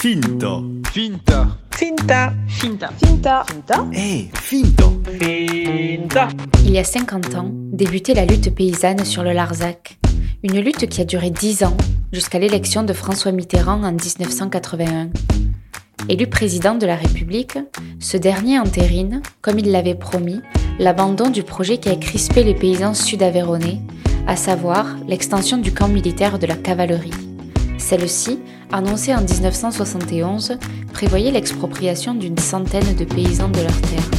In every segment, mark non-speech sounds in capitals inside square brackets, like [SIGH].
Finta. Finta. Finta. Finta. Finta. Finta. Eh, Finta. Finta. Il y a 50 ans, débutait la lutte paysanne sur le Larzac. Une lutte qui a duré 10 ans, jusqu'à l'élection de François Mitterrand en 1981. Élu président de la République, ce dernier entérine, comme il l'avait promis, l'abandon du projet qui a crispé les paysans sud-avéronnais, à savoir l'extension du camp militaire de la cavalerie. Celle-ci, annoncée en 1971, prévoyait l'expropriation d'une centaine de paysans de leurs terres.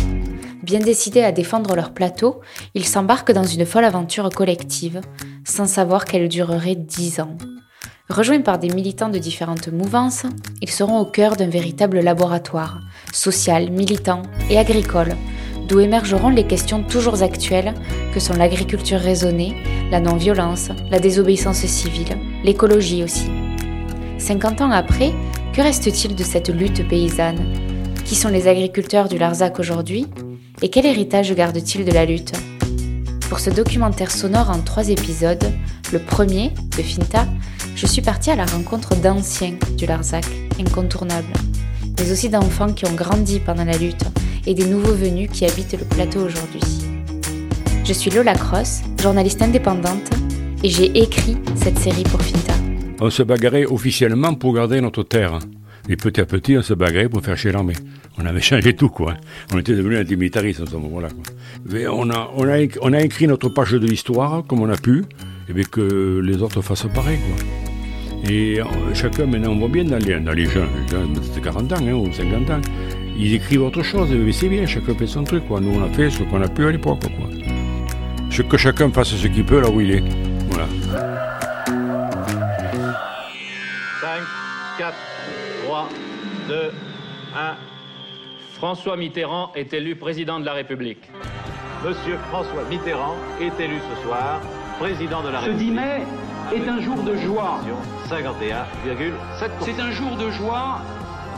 Bien décidés à défendre leur plateau, ils s'embarquent dans une folle aventure collective, sans savoir qu'elle durerait dix ans. Rejoints par des militants de différentes mouvances, ils seront au cœur d'un véritable laboratoire, social, militant et agricole, d'où émergeront les questions toujours actuelles que sont l'agriculture raisonnée, la non-violence, la désobéissance civile, l'écologie aussi. 50 ans après, que reste-t-il de cette lutte paysanne? Qui sont les agriculteurs du Larzac aujourd'hui? Et quel héritage gardent-ils de la lutte? Pour ce documentaire sonore en trois épisodes, le premier, de Finta, je suis partie à la rencontre d'anciens du Larzac, incontournables, mais aussi d'enfants qui ont grandi pendant la lutte et des nouveaux venus qui habitent le plateau aujourd'hui. Je suis Lola Cross, journaliste indépendante, et j'ai écrit cette série pour Finta. On se bagarrait officiellement pour garder notre terre. Et petit à petit, on se bagarrait pour faire chier l'armée. On avait changé tout, quoi. On était devenus antimilitaristes à ce moment-là. On a, on, a, écrit notre page de l'histoire comme on a pu, et bien que les autres fassent pareil, quoi. Et chacun, maintenant, on voit bien dans les, dans les jeunes, les jeunes de 40 ans hein, ou 50 ans, ils écrivent autre chose, mais c'est bien, chacun fait son truc, quoi. Nous, on a fait ce qu'on a pu à l'époque, quoi. Que chacun fasse ce qu'il peut là où il est. Voilà. 4, 3, 2, 1. François Mitterrand est élu président de la République. Monsieur François Mitterrand est élu ce soir président de la Ce 10 République. mai est un jour de joie. 51,7%. C'est un jour de joie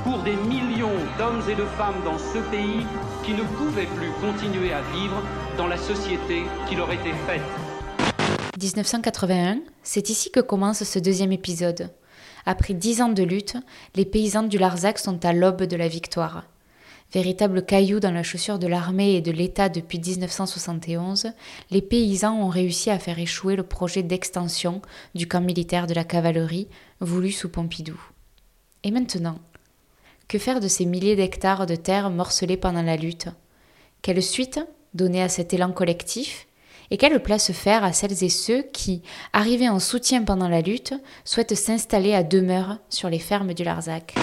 pour des millions d'hommes et de femmes dans ce pays qui ne pouvaient plus continuer à vivre dans la société qui leur était faite. 1981, c'est ici que commence ce deuxième épisode. Après dix ans de lutte, les paysans du Larzac sont à l'aube de la victoire. Véritable caillou dans la chaussure de l'armée et de l'État depuis 1971, les paysans ont réussi à faire échouer le projet d'extension du camp militaire de la cavalerie voulu sous Pompidou. Et maintenant Que faire de ces milliers d'hectares de terre morcelés pendant la lutte? Quelle suite donner à cet élan collectif? Et quelle place faire à celles et ceux qui, arrivés en soutien pendant la lutte, souhaitent s'installer à demeure sur les fermes du Larzac?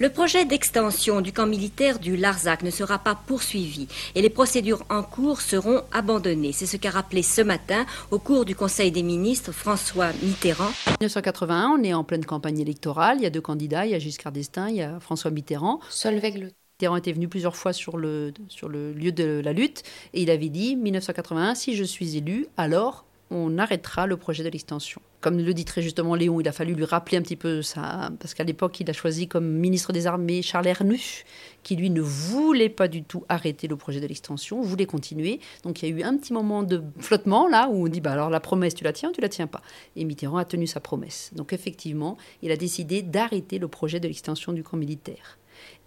Le projet d'extension du camp militaire du Larzac ne sera pas poursuivi et les procédures en cours seront abandonnées. C'est ce qu'a rappelé ce matin, au cours du Conseil des ministres, François Mitterrand. 1981, on est en pleine campagne électorale. Il y a deux candidats, il y a Giscard d'Estaing, il y a François Mitterrand. Solveig Le Mitterrand était venu plusieurs fois sur le, sur le lieu de la lutte et il avait dit 1981, si je suis élu, alors on arrêtera le projet de l'extension. Comme le dit très justement Léon, il a fallu lui rappeler un petit peu ça, parce qu'à l'époque, il a choisi comme ministre des Armées Charles Hernu, qui lui ne voulait pas du tout arrêter le projet de l'extension, voulait continuer. Donc il y a eu un petit moment de flottement là, où on dit, bah alors la promesse, tu la tiens ou tu la tiens pas? Et Mitterrand a tenu sa promesse. Donc effectivement, il a décidé d'arrêter le projet de l'extension du camp militaire.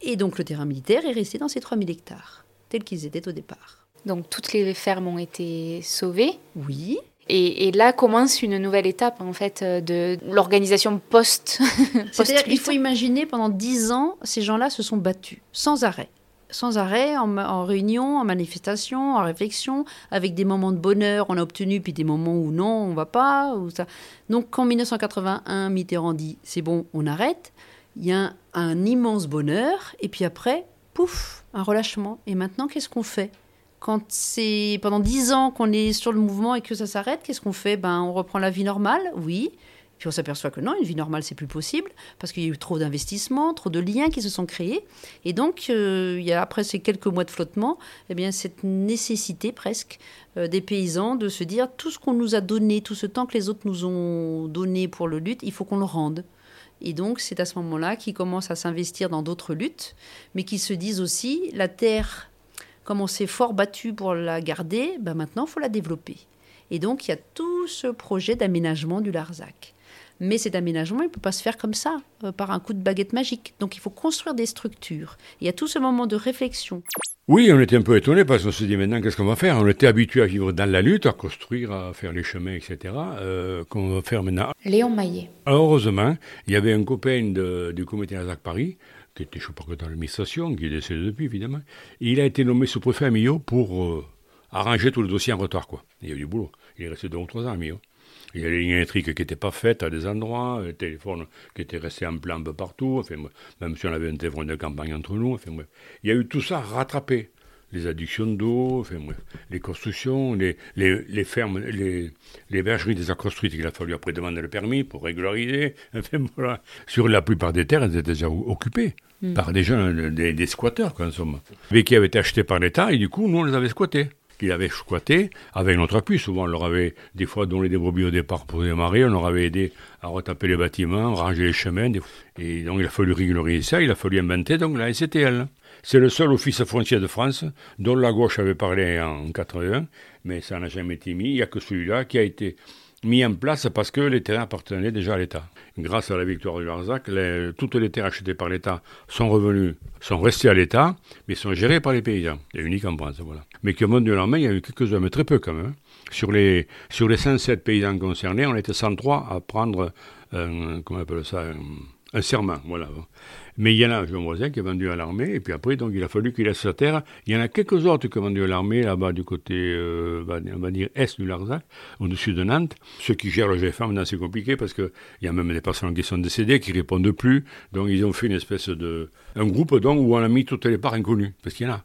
Et donc le terrain militaire est resté dans ces 3000 hectares, tels qu'ils étaient au départ. Donc toutes les fermes ont été sauvées Oui. Et, et là commence une nouvelle étape en fait de l'organisation post. [LAUGHS] C'est-à-dire qu'il faut imaginer pendant dix ans, ces gens-là se sont battus sans arrêt. Sans arrêt, en, en, réunion, en manifestation, en réflexion, avec des moments de bonheur, on a obtenu, puis des moments où non, on va pas. Ou ça. Donc en 1981, Mitterrand dit c'est bon, on arrête. Il y a un, immense bonheur, et puis après, pouf, un relâchement. Et maintenant, qu'est-ce qu'on fait? Quand c'est pendant dix ans qu'on est sur le mouvement et que ça s'arrête, qu'est-ce qu'on fait? Ben, on reprend la vie normale, oui. Puis on s'aperçoit que non, une vie normale, c'est plus possible parce qu'il y a eu trop d'investissements, trop de liens qui se sont créés. Et donc, euh, il y a, après ces quelques mois de flottement, eh bien, cette nécessité presque euh, des paysans de se dire tout ce qu'on nous a donné, tout ce temps que les autres nous ont donné pour le lutte, il faut qu'on le rende. Et donc, c'est à ce moment-là qu'ils commencent à s'investir dans d'autres luttes, mais qui se disent aussi la terre comme on s'est fort battu pour la garder, ben maintenant, il faut la développer. Et donc, il y a tout ce projet d'aménagement du Larzac. Mais cet aménagement, il ne peut pas se faire comme ça, euh, par un coup de baguette magique. Donc il faut construire des structures. Il y a tout ce moment de réflexion. Oui, on était un peu étonnés parce qu'on se dit maintenant qu'est-ce qu'on va faire? On était habitué à vivre dans la lutte, à construire, à faire les chemins, etc. Euh, qu'on va faire maintenant Léon Maillet. Heureusement, il y avait un copain de- du comité Lazare Paris, qui était, je ne sais pas dans l'administration, qui est décédé depuis, évidemment. Et il a été nommé sous-préfet à Millau pour euh, arranger tout le dossier en retard, quoi. Il y a eu du boulot. Il est resté deux ou trois ans à Millau. Il y a les lignes électriques qui n'étaient pas faites à des endroits, les téléphones qui étaient restés en plan un peu partout, enfin, même si on avait un téléphone de campagne entre nous, enfin, bref. Il y a eu tout ça rattrapé. Les adductions d'eau, enfin, bref, les constructions, les, les, les fermes, les, les bergeries déjà construites qu'il a fallu après demander le permis pour régulariser. Enfin, voilà. Sur la plupart des terres, elles étaient déjà occupées par des gens, des, des squatteurs, quoi, en somme. Mais qui avaient été achetés par l'État, et du coup, nous, on les avait squattés. Qu'ils avaient squattés avec notre appui. Souvent, on leur avait, des fois, donné des brebis au départ pour démarrer, on leur avait aidé à retaper les bâtiments, ranger les chemins. Et donc, il a fallu régulariser ça, il a fallu inventer donc la SCTL. C'est le seul office foncier de France dont la gauche avait parlé en 81, mais ça n'a jamais été mis. Il n'y a que celui-là qui a été mis en place parce que les terrains appartenaient déjà à l'État. Grâce à la victoire du Larzac, toutes les terres achetées par l'État sont revenues, sont restées à l'État, mais sont gérées par les paysans. C'est unique en France, voilà. Mais que monde de lendemain, il y a eu quelques-uns, mais très peu quand même. hein. Sur les, sur les 107 paysans concernés, on était 103 à prendre, comment on appelle ça, un serment, voilà. Mais il y en a, un voisin qui a vendu à l'armée, et puis après, donc, il a fallu qu'il laisse sa terre. Il y en a quelques autres qui ont vendu à l'armée, là-bas, du côté, euh, on va dire, est du Larzac, au-dessus de Nantes. Ceux qui gèrent le GFA, maintenant, c'est compliqué, parce qu'il y a même des personnes qui sont décédées, qui répondent plus. Donc, ils ont fait une espèce de... Un groupe, donc, où on a mis toutes les parts inconnues, parce qu'il y en a.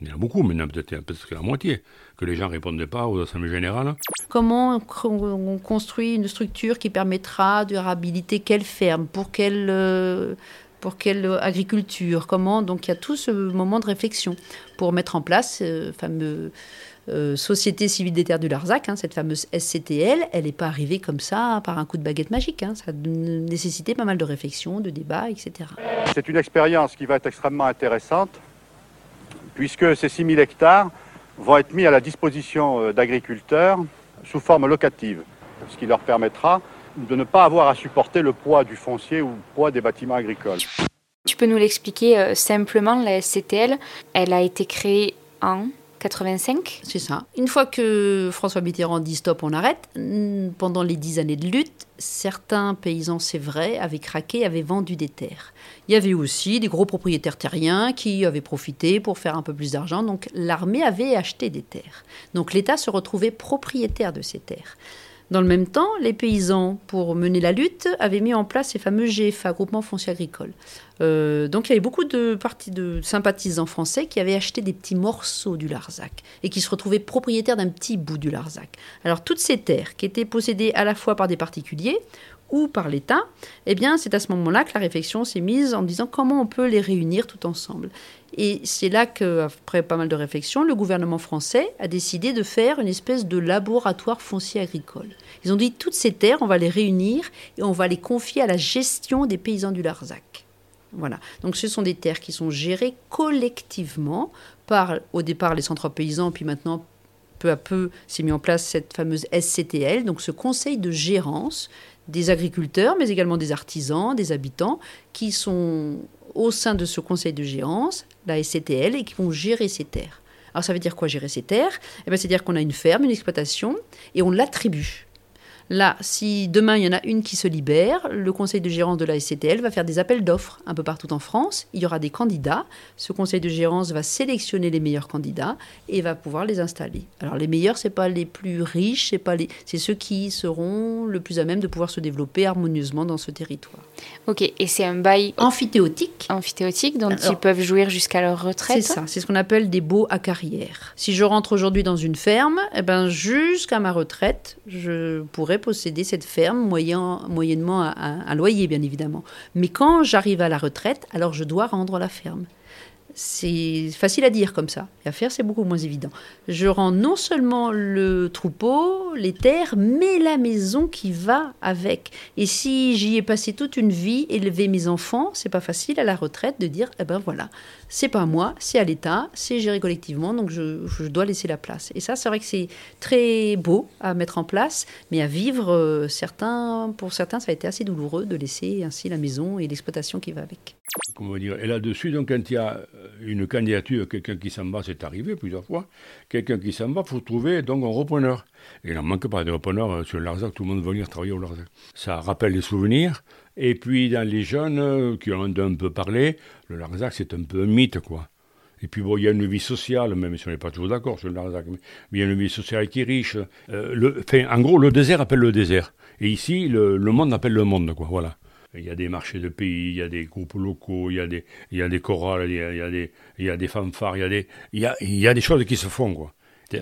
Il y en a beaucoup, maintenant, peut-être peut que la moitié, que les gens ne répondaient pas aux assemblées générales. Comment on construit une structure qui permettra de réhabiliter quelle ferme, pour quelle, euh, pour quelle agriculture, comment. Donc il y a tout ce moment de réflexion pour mettre en place ce fameux euh, Société civile des terres du Larzac, hein, cette fameuse SCTL. Elle n'est pas arrivée comme ça par un coup de baguette magique. hein. Ça a nécessité pas mal de réflexion, de débats, etc. C'est une expérience qui va être extrêmement intéressante, puisque ces 6000 hectares vont être mis à la disposition euh, d'agriculteurs sous forme locative, ce qui leur permettra de ne pas avoir à supporter le poids du foncier ou le poids des bâtiments agricoles. Tu peux nous l'expliquer euh, simplement, la SCTL, elle a été créée en 85 C'est ça. Une fois que François Mitterrand dit stop, on arrête, pendant les dix années de lutte, certains paysans, c'est vrai, avaient craqué, avaient vendu des terres. Il y avait aussi des gros propriétaires terriens qui avaient profité pour faire un peu plus d'argent. Donc l'armée avait acheté des terres. Donc l'État se retrouvait propriétaire de ces terres. Dans le même temps, les paysans, pour mener la lutte, avaient mis en place ces fameux GFA, groupements fonciers agricoles. Euh, donc il y avait beaucoup de de sympathisants français qui avaient acheté des petits morceaux du Larzac et qui se retrouvaient propriétaires d'un petit bout du Larzac. Alors toutes ces terres qui étaient possédées à la fois par des particuliers ou par l'État, eh bien c'est à ce moment-là que la réflexion s'est mise en disant comment on peut les réunir tout ensemble. Et c'est là qu'après pas mal de réflexions, le gouvernement français a décidé de faire une espèce de laboratoire foncier agricole. Ils ont dit toutes ces terres, on va les réunir et on va les confier à la gestion des paysans du Larzac. Voilà. Donc ce sont des terres qui sont gérées collectivement par au départ les centres paysans, puis maintenant peu à peu s'est mis en place cette fameuse SCTL, donc ce conseil de gérance des agriculteurs, mais également des artisans, des habitants, qui sont au sein de ce conseil de gérance, la SCTL, et qui vont gérer ces terres. Alors ça veut dire quoi gérer ces terres? Eh bien, C'est-à-dire qu'on a une ferme, une exploitation, et on l'attribue. Là, si demain il y en a une qui se libère, le conseil de gérance de la SCTL va faire des appels d'offres un peu partout en France. Il y aura des candidats. Ce conseil de gérance va sélectionner les meilleurs candidats et va pouvoir les installer. Alors les meilleurs, c'est pas les plus riches, c'est pas les, c'est ceux qui seront le plus à même de pouvoir se développer harmonieusement dans ce territoire. Ok, et c'est un bail Amphithéotique. amphithéotique dont Alors, ils peuvent jouir jusqu'à leur retraite. C'est ça, c'est ce qu'on appelle des baux à carrière. Si je rentre aujourd'hui dans une ferme, eh ben, jusqu'à ma retraite, je pourrais posséder cette ferme moyen, moyennement un, un loyer, bien évidemment. Mais quand j'arrive à la retraite, alors je dois rendre la ferme. C'est facile à dire comme ça. Et à faire, c'est beaucoup moins évident. Je rends non seulement le troupeau, les terres, mais la maison qui va avec. Et si j'y ai passé toute une vie, élever mes enfants, c'est pas facile à la retraite de dire, eh ben voilà, c'est pas moi, c'est à l'État, c'est géré collectivement, donc je, dois laisser la place. Et ça, c'est vrai que c'est très beau à mettre en place, mais à vivre, euh, pour certains, ça a été assez douloureux de laisser ainsi la maison et l'exploitation qui va avec. Comment dire Et là-dessus, donc, quand il y a une candidature, quelqu'un qui s'en va, c'est arrivé plusieurs fois, quelqu'un qui s'en va, il faut trouver donc un repreneur. Et il n'en manque pas de repreneurs euh, sur Larzac, tout le monde veut venir travailler au Larzac. Ça rappelle les souvenirs. Et puis, dans les jeunes euh, qui ont un peu parlé, le Larzac, c'est un peu un mythe, quoi. Et puis, bon, il y a une vie sociale, même si on n'est pas toujours d'accord sur le Larzac, mais il y a une vie sociale qui est riche. Euh, en gros, le désert appelle le désert. Et ici, le, le monde appelle le monde, quoi. Voilà. Il y a des marchés de pays, il y a des groupes locaux, il y a des, il y a des chorales, il y a, des, il y a des fanfares, il y a des, il y a, il y a des choses qui se font, quoi.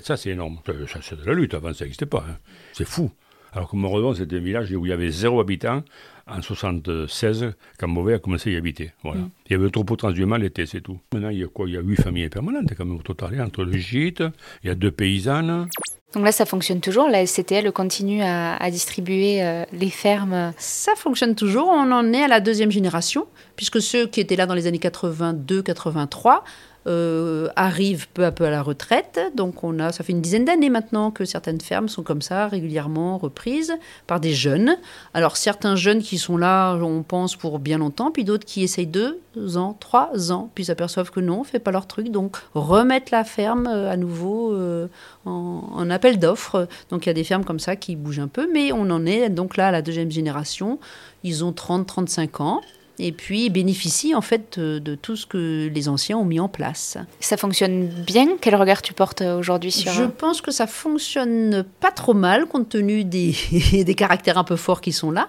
Ça, c'est énorme. C'est de la lutte. Avant, ça n'existait pas. Hein. C'est fou. Alors que Moredon, c'était un village où il y avait zéro habitant en 76, quand Mauvais a commencé à y habiter. Voilà. Mm. Il y avait le troupeau transhumant l'été, c'est tout. Maintenant, il y a quoi? Il y a huit familles permanentes quand même au total. Entre le gîte, il y a deux paysannes. Donc là, ça fonctionne toujours. La SCTL continue à, à distribuer euh, les fermes. Ça fonctionne toujours. On en est à la deuxième génération, puisque ceux qui étaient là dans les années 82-83 euh, arrivent peu à peu à la retraite. Donc on a, ça fait une dizaine d'années maintenant que certaines fermes sont comme ça, régulièrement reprises par des jeunes. Alors certains jeunes qui sont là, on pense, pour bien longtemps, puis d'autres qui essayent deux ans, trois ans, puis s'aperçoivent que non, on fait pas leur truc. Donc remettre la ferme euh, à nouveau euh, en, en, appel d'offres. Donc il y a des fermes comme ça qui bougent un peu, mais on en est donc là à la deuxième génération. Ils ont 30-35 ans et puis bénéficient en fait de, tout ce que les anciens ont mis en place. Ça fonctionne bien? Quel regard tu portes aujourd'hui sur Je pense que ça fonctionne pas trop mal compte tenu des, [LAUGHS] des caractères un peu forts qui sont là.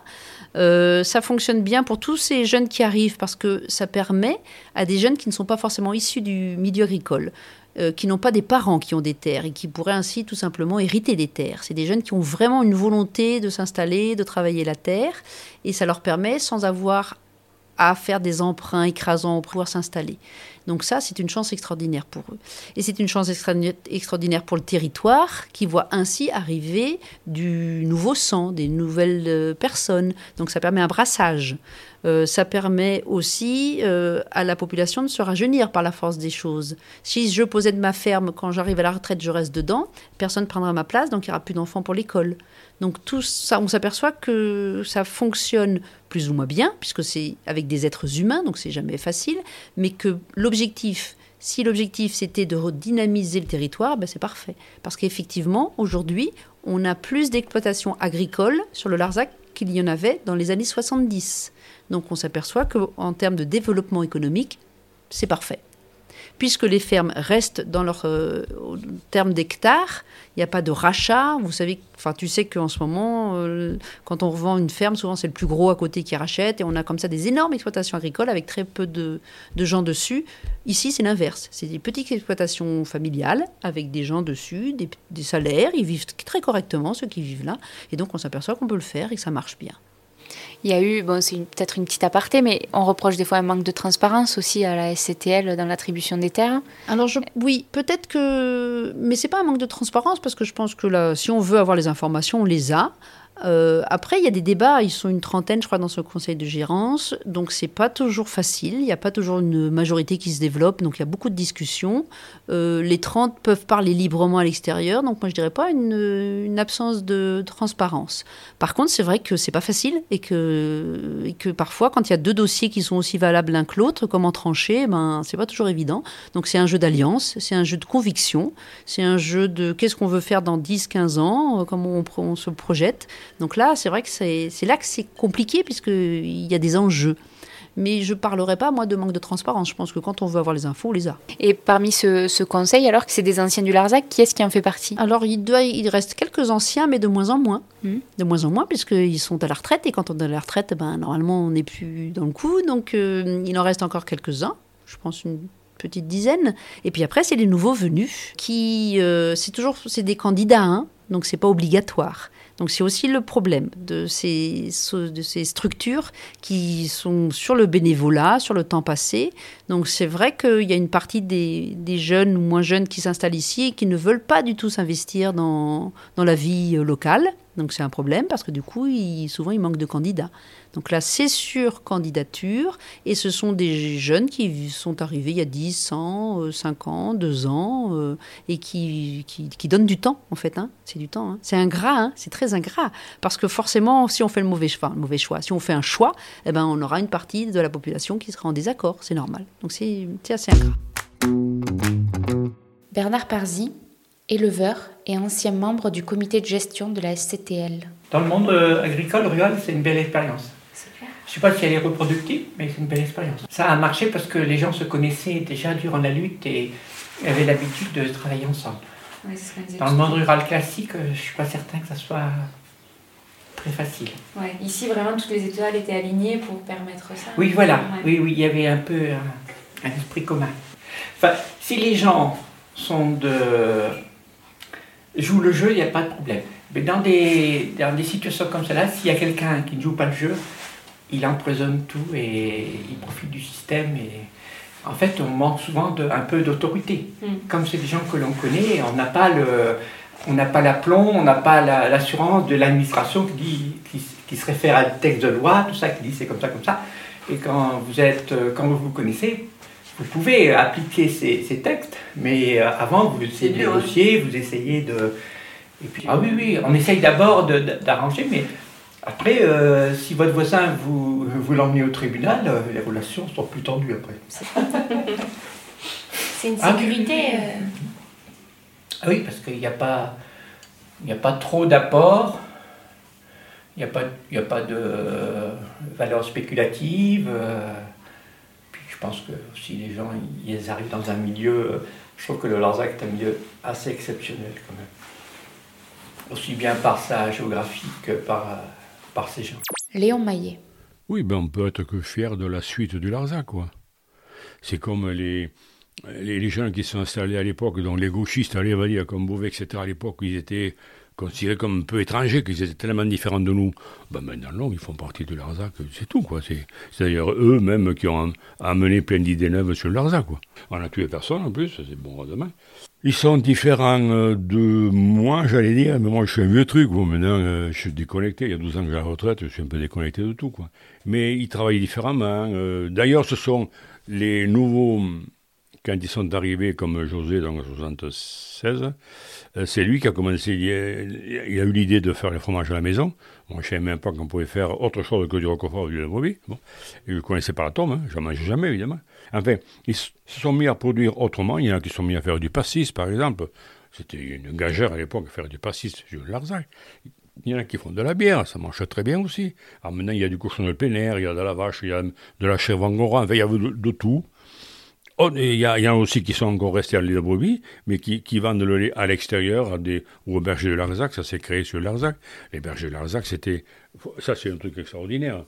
Euh, ça fonctionne bien pour tous ces jeunes qui arrivent parce que ça permet à des jeunes qui ne sont pas forcément issus du milieu agricole, euh, qui n'ont pas des parents qui ont des terres et qui pourraient ainsi tout simplement hériter des terres. C'est des jeunes qui ont vraiment une volonté de s'installer, de travailler la terre et ça leur permet sans avoir à faire des emprunts écrasants pour pouvoir s'installer. Donc ça, c'est une chance extraordinaire pour eux. Et c'est une chance extraordinaire pour le territoire qui voit ainsi arriver du nouveau sang, des nouvelles euh, personnes. Donc ça permet un brassage. Euh, ça permet aussi euh, à la population de se rajeunir par la force des choses. Si je posais de ma ferme, quand j'arrive à la retraite, je reste dedans, personne ne prendra ma place, donc il n'y aura plus d'enfants pour l'école. Donc tout ça, on s'aperçoit que ça fonctionne plus ou moins bien, puisque c'est avec des êtres humains, donc c'est jamais facile, mais que l'objectif, si l'objectif c'était de redynamiser le territoire, ben c'est parfait. Parce qu'effectivement, aujourd'hui, on a plus d'exploitations agricoles sur le Larzac qu'il y en avait dans les années 70. Donc on s'aperçoit qu'en termes de développement économique, c'est parfait puisque les fermes restent dans leur euh, terme d'hectares, il n'y a pas de rachat. Vous savez, enfin, tu sais qu'en ce moment, euh, quand on revend une ferme, souvent c'est le plus gros à côté qui rachète, et on a comme ça des énormes exploitations agricoles avec très peu de, gens dessus. Ici, c'est l'inverse. C'est des petites exploitations familiales avec des gens dessus, des, des salaires. Ils vivent très correctement, ceux qui vivent là, et donc on s'aperçoit qu'on peut le faire et que ça marche bien. Il y a eu, bon, c'est peut-être une petite aparté, mais on reproche des fois un manque de transparence aussi à la SCTL dans l'attribution des terres. Alors, oui, peut-être que. Mais c'est pas un manque de transparence, parce que je pense que si on veut avoir les informations, on les a. Euh, après, il y a des débats, ils sont une trentaine, je crois, dans ce conseil de gérance, donc c'est pas toujours facile, il n'y a pas toujours une majorité qui se développe, donc il y a beaucoup de discussions. Euh, les 30 peuvent parler librement à l'extérieur, donc moi je dirais pas une, absence de transparence. Par contre, c'est vrai que c'est pas facile et que, parfois, quand il y a deux dossiers qui sont aussi valables l'un que l'autre, comment trancher, ben c'est pas toujours évident. Donc c'est un jeu d'alliance, c'est un jeu de conviction, c'est un jeu de qu'est-ce qu'on veut faire dans 10-15 ans, comment on, on se projette. Donc là, c'est vrai que c'est là que c'est compliqué, puisqu'il y a des enjeux. Mais je ne parlerai pas, moi, de manque de transparence. Je pense que quand on veut avoir les infos, on les a. Et parmi ce, conseil, alors que c'est des anciens du Larzac, qui est-ce qui en fait partie? Alors, il, doit, il reste quelques anciens, mais de moins en moins. Hmm. De moins en moins, puisqu'ils sont à la retraite. Et quand on est à la retraite, ben, normalement, on n'est plus dans le coup. Donc, euh, il en reste encore quelques-uns. Je pense une petite dizaine. Et puis après, c'est les nouveaux venus, qui, euh, c'est toujours c'est des candidats, hein, donc c'est pas obligatoire. Donc c'est aussi le problème de ces, de ces structures qui sont sur le bénévolat, sur le temps passé. Donc c'est vrai qu'il y a une partie des, des, jeunes ou moins jeunes qui s'installent ici et qui ne veulent pas du tout s'investir dans, dans la vie locale. Donc c'est un problème parce que du coup, souvent, il manque de candidats. Donc là, c'est sur candidature et ce sont des jeunes qui sont arrivés il y a 10, 100, 5 ans, 2 ans euh, et qui, qui, donnent du temps en fait. Hein. C'est du temps. Hein. C'est ingrat, hein. c'est très ingrat. Parce que forcément, si on fait le mauvais, choix, le mauvais choix, si on fait un choix, eh ben, on aura une partie de la population qui sera en désaccord. C'est normal. Donc c'est assez ingrat. Bernard Parzi, éleveur et ancien membre du comité de gestion de la SCTL. Dans le monde euh, agricole, rural, c'est une belle expérience. Je ne sais pas si elle est reproductive, mais c'est une belle expérience. Ça a marché parce que les gens se connaissaient déjà durant la lutte et avaient l'habitude de travailler ensemble. Dans le monde rural classique, euh, je ne suis pas certain que ça soit très facile. Ouais. Ici, vraiment, toutes les étoiles étaient alignées pour permettre ça. Oui, voilà. Oui, oui, il y avait un peu un, un, esprit commun. Enfin, si les gens sont de jouent le jeu, il n'y a pas de problème. Mais dans des, dans des situations comme cela, s'il y a quelqu'un qui ne joue pas le jeu, il empoisonne tout et il profite du système. Et en fait, on manque souvent de, un peu d'autorité. Mm. Comme c'est des gens que l'on connaît, on n'a pas le, on n'a pas l'aplomb, on n'a pas l'assurance de l'administration qui, qui, qui, se réfère à le texte de loi, tout ça, qui dit c'est comme ça, comme ça. Et quand vous êtes, quand vous vous connaissez, vous pouvez appliquer ces, ces textes, mais euh, avant vous essayez de négocier, vous essayez de. Et puis, ah oui, oui, on essaye d'abord d'arranger, mais après, euh, si votre voisin vous, vous l'emmène au tribunal, euh, les relations sont plus tendues après. C'est une ah sécurité. Ah, oui, parce qu'il n'y a, pas, a pas trop d'apport, il n'y a, pas, a pas de valeur spéculative. Je pense que si les gens ils arrivent dans un milieu, je trouve que le Larzac est un milieu assez exceptionnel quand même. Aussi bien par sa géographie que par par ces gens. Léon Maillet. Oui, ben on peut être que fier de la suite du Larzac, quoi. C'est comme les, les, gens qui sont installés à l'époque, dont les gauchistes, va dire, comme Beauvais, etc., à l'époque, ils étaient considérés comme un peu étrangers, qu'ils étaient tellement différents de nous. Ben maintenant, non, ils font partie de Larzac, c'est tout, quoi. C'est d'ailleurs eux-mêmes qui ont amené plein d'idées neuves sur Larzac, quoi. On a tué personne, en plus, c'est bon demain. Ils sont différents euh, de moi, j'allais dire, mais moi je suis un vieux truc, bon, maintenant euh, je suis déconnecté, il y a 12 ans que j'ai la retraite, je suis un peu déconnecté de tout. Quoi. Mais ils travaillent différemment. Euh, d'ailleurs, ce sont les nouveaux, quand ils sont arrivés comme José dans 76, c'est lui qui a commencé, il a, eu l'idée de faire le fromage à la maison. Moi je ne savais même pas qu'on pouvait faire autre chose que du roquefort ou du lait Bon. Et je connaissais pas la tombe, hein. je n'en mangeais jamais évidemment. Enfin, ils se sont mis à produire autrement. Il y en a qui se sont mis à faire du pastis, par exemple. C'était une gagère à l'époque, faire du pastis le Larzac. Il y en a qui font de la bière, ça marche très bien aussi. Alors maintenant, il y a du cochon de plein air, il y a de la vache, il y a de la chèvre angora, enfin, il y a de, tout. Oh, il, y y, en a aussi qui sont encore restés en de brebis, mais qui, vendent le lait à l'extérieur, ou au berger de Larzac, ça s'est créé sur Larzac. Les bergers de Larzac, c'était... Ça, c'est un truc extraordinaire.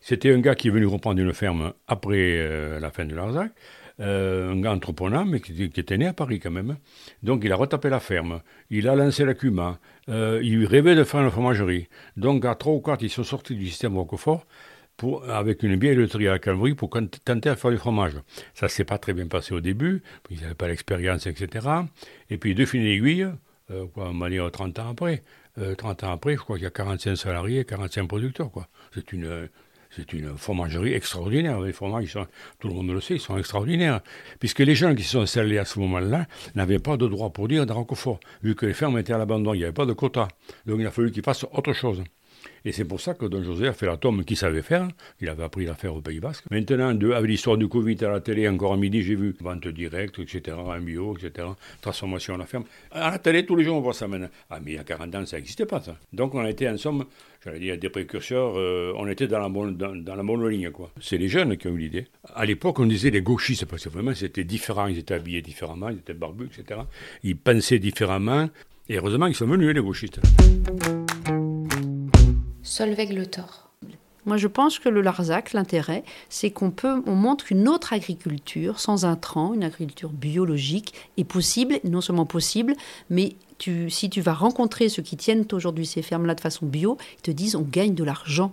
C'était un gars qui est venu reprendre une ferme après euh, la fin de Larzac, euh, un gars entreprenant, mais qui, était né à Paris quand même. Donc il a retapé la ferme, il a lancé la Cuma, euh, il rêvait de faire une fromagerie. Donc à trois ou quatre, ils sont sortis du système Roquefort avec une vieille loterie à Calvary pour tenter à faire du fromage. Ça ne s'est pas très bien passé au début, ils n'avaient pas l'expérience, etc. Et puis de fil aiguille, on va dire 30 ans après, 30 ans après, je crois qu'il y a 45 salariés, 45 producteurs. Quoi. C'est une, c'est une fromagerie extraordinaire. Les fromages, tout le monde le sait, ils sont extraordinaires. Puisque les gens qui se sont installés à ce moment-là n'avaient pas de droit pour dire de Roquefort, vu que les fermes étaient à l'abandon, il n'y avait pas de quota. Donc il a fallu qu'ils fassent autre chose. Et c'est pour ça que Don José a fait la tombe qu'il savait faire. Il avait appris à faire au Pays Basque. Maintenant, de, avec l'histoire du Covid à la télé, encore à midi, j'ai vu vente directe, etc., en bio, etc., transformation à la ferme. À la télé, tous les jours, on voit ça maintenant. Ah, mais il y a 40 ans, ça n'existait pas, ça. Donc, on a été, en somme, j'allais dire, des précurseurs. Euh, on était dans la bonne, dans, la bonne ligne, quoi. C'est les jeunes qui ont eu l'idée. À l'époque, on disait les gauchistes, parce que vraiment, c'était différent. Ils étaient habillés différemment, ils étaient barbus, etc. Ils pensaient différemment. Et heureusement, ils sont venus, les gauchistes. Solveig Le Moi, je pense que le Larzac, l'intérêt, c'est qu'on peut, on montre qu'une autre agriculture, sans intrants, une agriculture biologique, est possible, non seulement possible, mais si tu vas rencontrer ceux qui tiennent aujourd'hui ces fermes-là de façon bio, ils te disent on gagne de l'argent.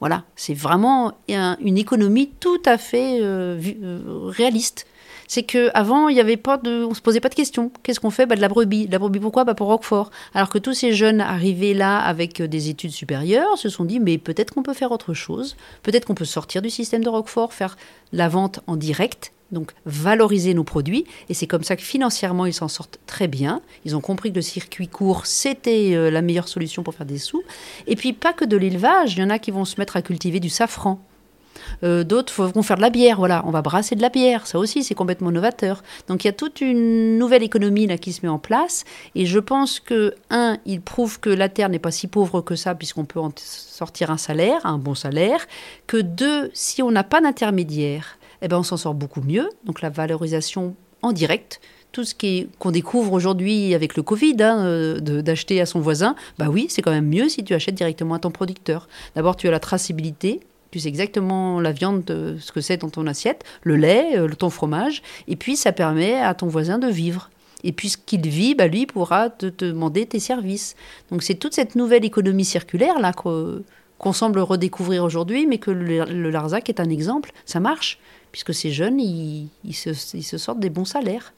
Voilà, c'est vraiment une économie tout à fait euh, euh, réaliste c'est que avant il y avait pas de, on se posait pas de questions. Qu'est-ce qu'on fait? Bah, de la brebis. De la brebis pourquoi? Bah, pour Roquefort. Alors que tous ces jeunes arrivés là avec euh, des études supérieures se sont dit mais peut-être qu'on peut faire autre chose. Peut-être qu'on peut sortir du système de Roquefort, faire la vente en direct. Donc valoriser nos produits et c'est comme ça que financièrement ils s'en sortent très bien. Ils ont compris que le circuit court c'était euh, la meilleure solution pour faire des sous. Et puis pas que de l'élevage, il y en a qui vont se mettre à cultiver du safran. Euh, d'autres vont faire de la bière. Voilà, on va brasser de la bière. Ça aussi, c'est complètement novateur. Donc il y a toute une nouvelle économie là qui se met en place. Et je pense que un, il prouve que la terre n'est pas si pauvre que ça, puisqu'on peut en sortir un salaire, un bon salaire. Que deux, si on n'a pas d'intermédiaire, eh ben on s'en sort beaucoup mieux. Donc la valorisation en direct tout ce qu'on découvre aujourd'hui avec le Covid, hein, euh, d'acheter à son voisin, bah oui, c'est quand même mieux si tu achètes directement à ton producteur. D'abord, tu as la traçabilité, tu sais exactement la viande, ce que c'est dans ton assiette, le lait, euh, ton fromage, et puis ça permet à ton voisin de vivre. Et puisqu'il vit, bah lui pourra te, demander tes services. Donc c'est toute cette nouvelle économie circulaire là qu'on semble redécouvrir aujourd'hui, mais que le, Larzac est un exemple. Ça marche, puisque ces jeunes, ils se sortent des bons salaires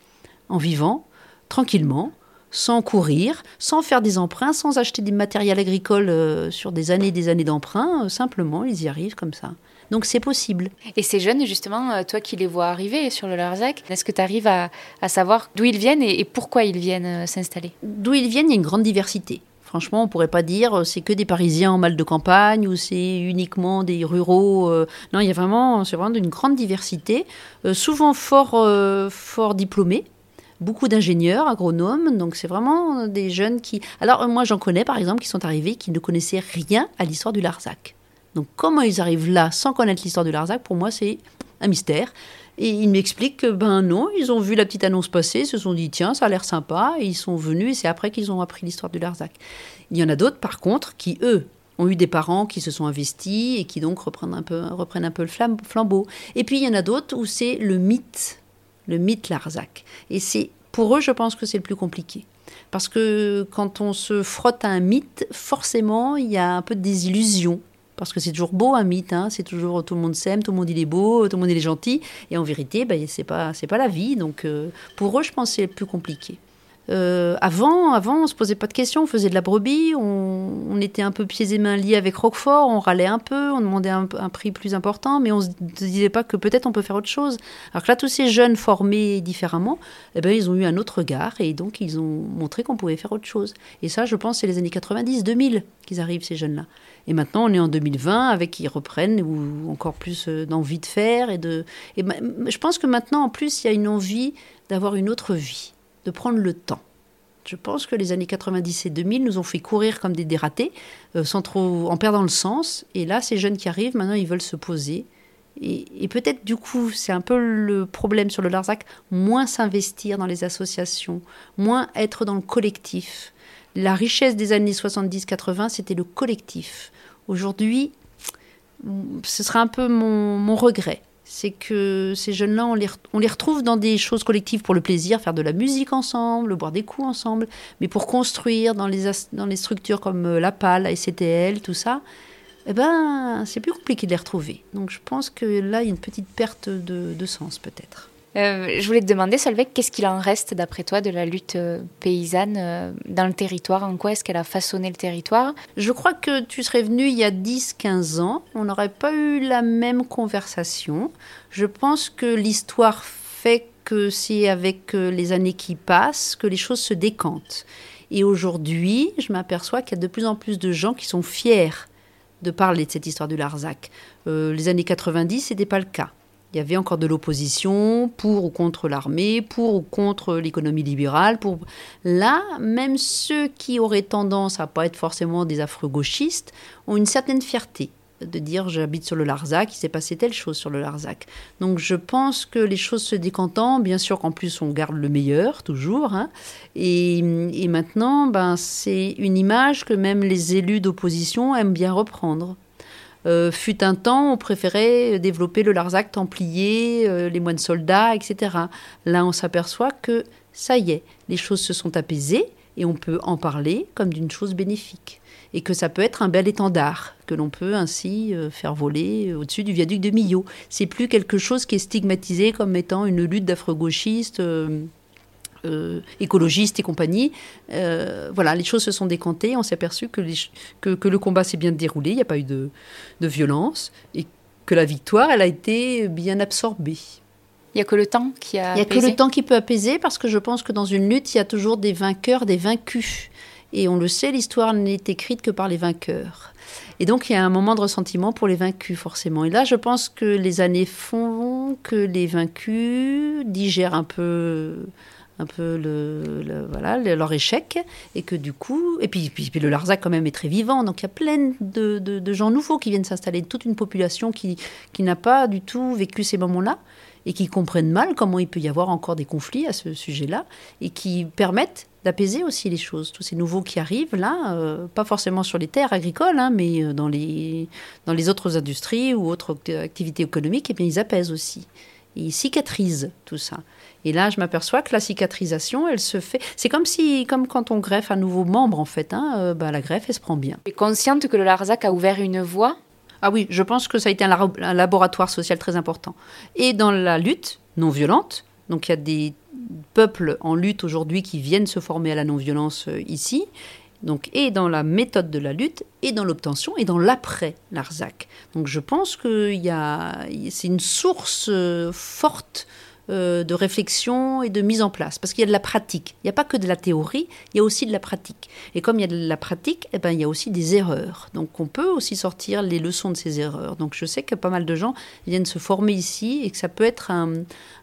en vivant tranquillement, sans courir, sans faire des emprunts, sans acheter des matériels agricoles euh, sur des années et des années d'emprunts. Euh, simplement, ils y arrivent comme ça. Donc c'est possible. Et ces jeunes, justement, euh, toi qui les vois arriver sur le Larzac, est-ce que tu arrives à, savoir d'où ils viennent et, pourquoi ils viennent s'installer? D'où ils viennent, il y a une grande diversité. Franchement, on pourrait pas dire c'est que des Parisiens en mal de campagne ou c'est uniquement des ruraux. non, il y a vraiment, c'est vraiment une grande diversité, souvent fort, fort diplômés beaucoup d'ingénieurs, agronomes. Donc c'est vraiment des jeunes qui... Alors moi j'en connais par exemple qui sont arrivés qui ne connaissaient rien à l'histoire du Larzac. Donc comment ils arrivent là sans connaître l'histoire du Larzac, pour moi c'est un mystère. Et ils m'expliquent que ben non, ils ont vu la petite annonce passer, se sont dit tiens ça a l'air sympa, et ils sont venus et c'est après qu'ils ont appris l'histoire du Larzac. Il y en a d'autres par contre qui eux ont eu des parents qui se sont investis et qui donc reprennent un peu, reprennent un peu le flambeau. Et puis il y en a d'autres où c'est le mythe le mythe Larzac. Et c'est pour eux, je pense que c'est le plus compliqué. Parce que quand on se frotte à un mythe, forcément, il y a un peu de désillusion. Parce que c'est toujours beau un mythe, hein. c'est toujours tout le monde s'aime, tout le monde il est beau, tout le monde il est gentil. Et en vérité, ben, c'est pas pas la vie. Donc euh, pour eux, je pense c'est le plus compliqué. Euh, avant, avant, on se posait pas de questions, on faisait de la brebis, on, était un peu pieds et mains liés avec Roquefort, on râlait un peu, on demandait un, prix plus important, mais on se disait pas que peut-être on peut faire autre chose. Alors que là, tous ces jeunes formés différemment, eh ben, ils ont eu un autre regard et donc ils ont montré qu'on pouvait faire autre chose. Et ça, je pense, c'est les années 90, 2000 qu'ils arrivent, ces jeunes-là. Et maintenant, on est en 2020 avec ils reprennent ou encore plus euh, d'envie de faire et de. Et je pense que maintenant, en plus, il y a une envie d'avoir une autre vie de prendre le temps. Je pense que les années 90 et 2000 nous ont fait courir comme des dératés, euh, sans trop, en perdant le sens. Et là, ces jeunes qui arrivent, maintenant, ils veulent se poser. Et, peut-être, du coup, c'est un peu le problème sur le Larzac, moins s'investir dans les associations, moins être dans le collectif. La richesse des années 70-80, c'était le collectif. Aujourd'hui, ce sera un peu mon regret c'est que ces jeunes-là, on les, on les retrouve dans des choses collectives pour le plaisir, faire de la musique ensemble, boire des coups ensemble, mais pour construire dans les, dans les structures comme euh, la PAL, la tout ça, eh ben, c'est plus compliqué de les retrouver. Donc je pense que là, il y a une petite perte de, de sens peut-être. Euh, je voulais te demander, Solveig, qu'est-ce qu'il en reste d'après toi de la lutte euh, paysanne euh, dans le territoire? En quoi est-ce qu'elle a façonné le territoire? Je crois que tu serais venu il y a 10-15 ans, on n'aurait pas eu la même conversation. Je pense que l'histoire fait que c'est avec les années qui passent que les choses se décantent. Et aujourd'hui, je m'aperçois qu'il y a de plus en plus de gens qui sont fiers de parler de cette histoire du Larzac. les années 90, ce n'était pas le cas. Il y avait encore de l'opposition pour ou contre l'armée, pour ou contre l'économie libérale. Pour... Là, même ceux qui auraient tendance à pas être forcément des affreux gauchistes ont une certaine fierté de dire j'habite sur le Larzac, il s'est passé telle chose sur le Larzac. Donc je pense que les choses se décantant, bien sûr qu'en plus on garde le meilleur toujours, hein. et, et, maintenant ben, c'est une image que même les élus d'opposition aiment bien reprendre. Euh, fut un temps, on préférait développer le Larzac templier, euh, les moines soldats, etc. Là, on s'aperçoit que ça y est, les choses se sont apaisées et on peut en parler comme d'une chose bénéfique. Et que ça peut être un bel étendard que l'on peut ainsi euh, faire voler au-dessus du viaduc de Millau. C'est plus quelque chose qui est stigmatisé comme étant une lutte d'afro-gauchistes. Euh, écologistes et compagnie. Euh, voilà, les choses se sont décantées. On s'est aperçu que, que, le combat s'est bien déroulé, il n'y a pas eu de, violence et que la victoire, elle a été bien absorbée. Il n'y a que le temps qui a. Il n'y a que le temps qui peut apaiser parce que je pense que dans une lutte, il y a toujours des vainqueurs, des vaincus. Et on le sait, l'histoire n'est écrite que par les vainqueurs. Et donc, il y a un moment de ressentiment pour les vaincus, forcément. Et là, je pense que les années font que les vaincus digèrent un peu un peu le, voilà, leur échec, et que du coup, et puis, puis, le Larzac quand même est très vivant, donc il y a plein de, gens nouveaux qui viennent s'installer, toute une population qui, n'a pas du tout vécu ces moments-là, et qui comprennent mal comment il peut y avoir encore des conflits à ce sujet-là, et qui permettent d'apaiser aussi les choses. Tous ces nouveaux qui arrivent là, euh, pas forcément sur les terres agricoles, hein, mais euh, dans les, autres industries ou autres activités économiques, et eh bien ils apaisent aussi. Ils cicatrisent tout ça. Et là, je m'aperçois que la cicatrisation, elle se fait. C'est comme si, comme quand on greffe un nouveau membre, en fait. Hein, euh, bah, la greffe, elle se prend bien. Tu es consciente que le Larzac a ouvert une voie? Ah oui, je pense que ça a été un, un, laboratoire social très important. Et dans la lutte non violente, donc il y a des peuples en lutte aujourd'hui qui viennent se former à la non-violence euh, ici. Donc, et dans la méthode de la lutte, et dans l'obtention, et dans l'après Larzac. Donc, je pense que c'est une source euh, forte euh, de réflexion et de mise en place. Parce qu'il y a de la pratique. Il n'y a pas que de la théorie, il y a aussi de la pratique. Et comme il y a de la pratique, eh ben, il y a aussi des erreurs. Donc on peut aussi sortir les leçons de ces erreurs. Donc je sais que pas mal de gens viennent se former ici et que ça peut être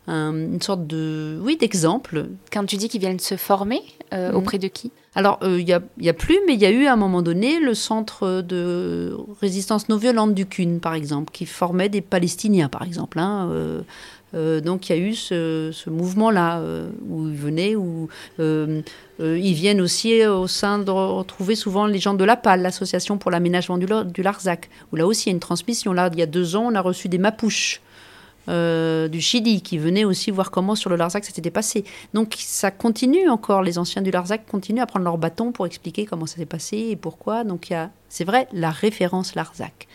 une sorte de oui d'exemple. Quand tu dis qu'ils viennent se former, euh, mhm. auprès de qui? Alors, euh, il n'y a, a, plus, mais il y a eu à un moment donné le centre de résistance non violente du CUN, par exemple, qui formait des Palestiniens, par exemple. Hein, euh, donc il y a eu ce, mouvement-là euh, où ils venaient, où euh, ils viennent aussi au sein de retrouver souvent les gens de la PAL, l'association pour l'aménagement du, Larzac, où là aussi il y a une transmission. Là, il y a deux ans, on a reçu des Mapouches. du Chili qui venaient aussi voir comment sur le Larzac ça s'était passé. Donc ça continue encore, les anciens du Larzac continuent à prendre leur bâton pour expliquer comment ça s'est passé et pourquoi. Donc a, c'est vrai, la référence Larzac.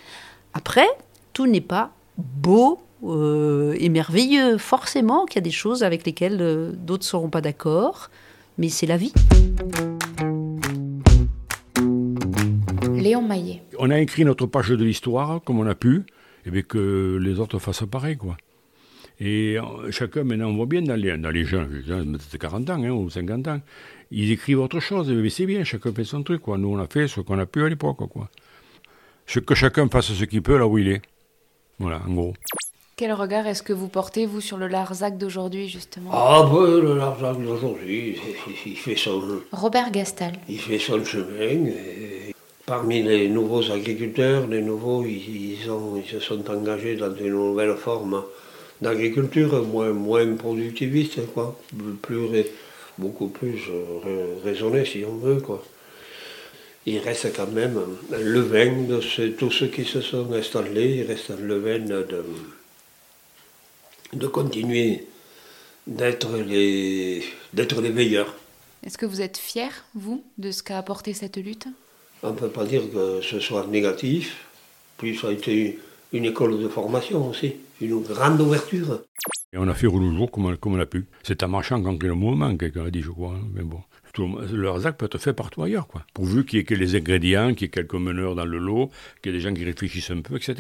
Après, tout n'est pas beau euh, et merveilleux. Forcément qu'il y a des choses avec lesquelles euh, d'autres ne seront pas d'accord, mais c'est la vie. Léon Maillet. On a écrit notre page de l'histoire comme on a pu, et bien que les autres fassent pareil, quoi. Et euh, chacun, maintenant, on voit bien dans les, dans les jeunes, de 40 ans hein, ou 50 ans, ils écrivent autre chose, mais c'est bien, chacun fait son truc, quoi. Nous, on a fait ce qu'on a pu à l'époque, quoi. Que chacun fasse ce qu'il peut là où il est. Voilà, en gros. Quel regard est-ce que vous portez, vous, sur le Larzac d'aujourd'hui, justement? Ah, ben, le Larzac d'aujourd'hui, [LAUGHS] il fait son... Robert Gastal. Il fait son chemin. parmi les nouveaux agriculteurs, les nouveaux, ils, ont, ils se sont engagés dans une nouvelle forme d'agriculture, moins, moins productiviste, quoi. Plus, beaucoup plus euh, raisonnée, si on veut, quoi. Il reste quand même un levain de tous ceux qui se sont installés, il reste un levain de de continuer d'être les, d'être les meilleurs. Est-ce que vous êtes fier, vous, de ce qu'a apporté cette lutte? On ne peut pas dire que ce soit négatif, puis ça a été une école de formation aussi, une grande ouverture. Et on a fait rouler le jour comme, on a pu. C'est en marchant qu'en le mouvement, quelqu'un a dit, je crois. Hein, mais bon le, peut être fait partout ailleurs, quoi. Pourvu qu'il y ait que les ingrédients, qu'il y ait quelques meneurs dans le lot, qu'il y ait des gens qui réfléchissent un peu, etc..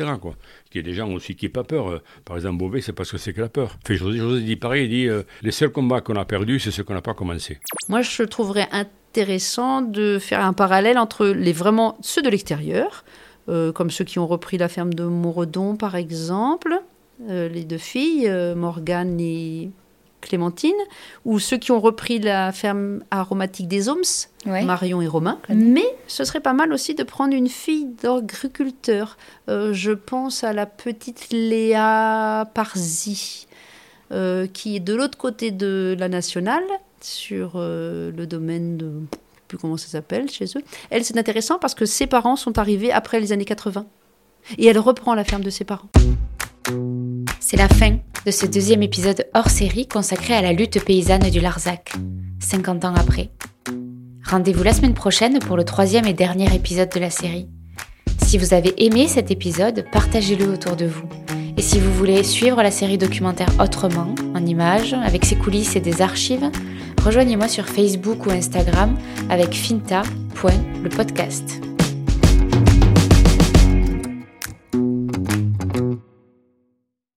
Qu'il y ait des gens aussi qui n'aient pas peur. Par exemple, Beauvais, c'est parce que c'est que la peur. José, dit pareil, il dit, euh, les seuls combats qu'on a perdus, c'est ceux qu'on n'a pas commencé. Moi, je trouverais intéressant de faire un parallèle entre les vraiment ceux de l'extérieur, euh, comme ceux qui ont repris la ferme de Montredon, par exemple, euh, les deux filles, Morgane et Clémentine, ou ceux qui ont repris la ferme aromatique des Oms, Marion et Romain. Mais ce serait pas mal aussi de prendre une fille d'agriculteur. Euh, je pense à la petite Léa Parzi, euh, qui est de l'autre côté de la nationale, sur euh, le domaine de... plus comment ça s'appelle chez eux. Elle, c'est intéressant parce que ses parents sont arrivés après les années 80. Et elle reprend la ferme de ses parents. C'est la fin de ce deuxième épisode hors série consacré à la lutte paysanne du Larzac, 50 ans après. Rendez-vous la semaine prochaine pour le troisième et dernier épisode de la série. Si vous avez aimé cet épisode, partagez-le autour de vous. Et si vous voulez suivre la série documentaire autrement, en images, avec ses coulisses et des archives, rejoignez-moi sur Facebook ou Instagram avec finta.lepodcast.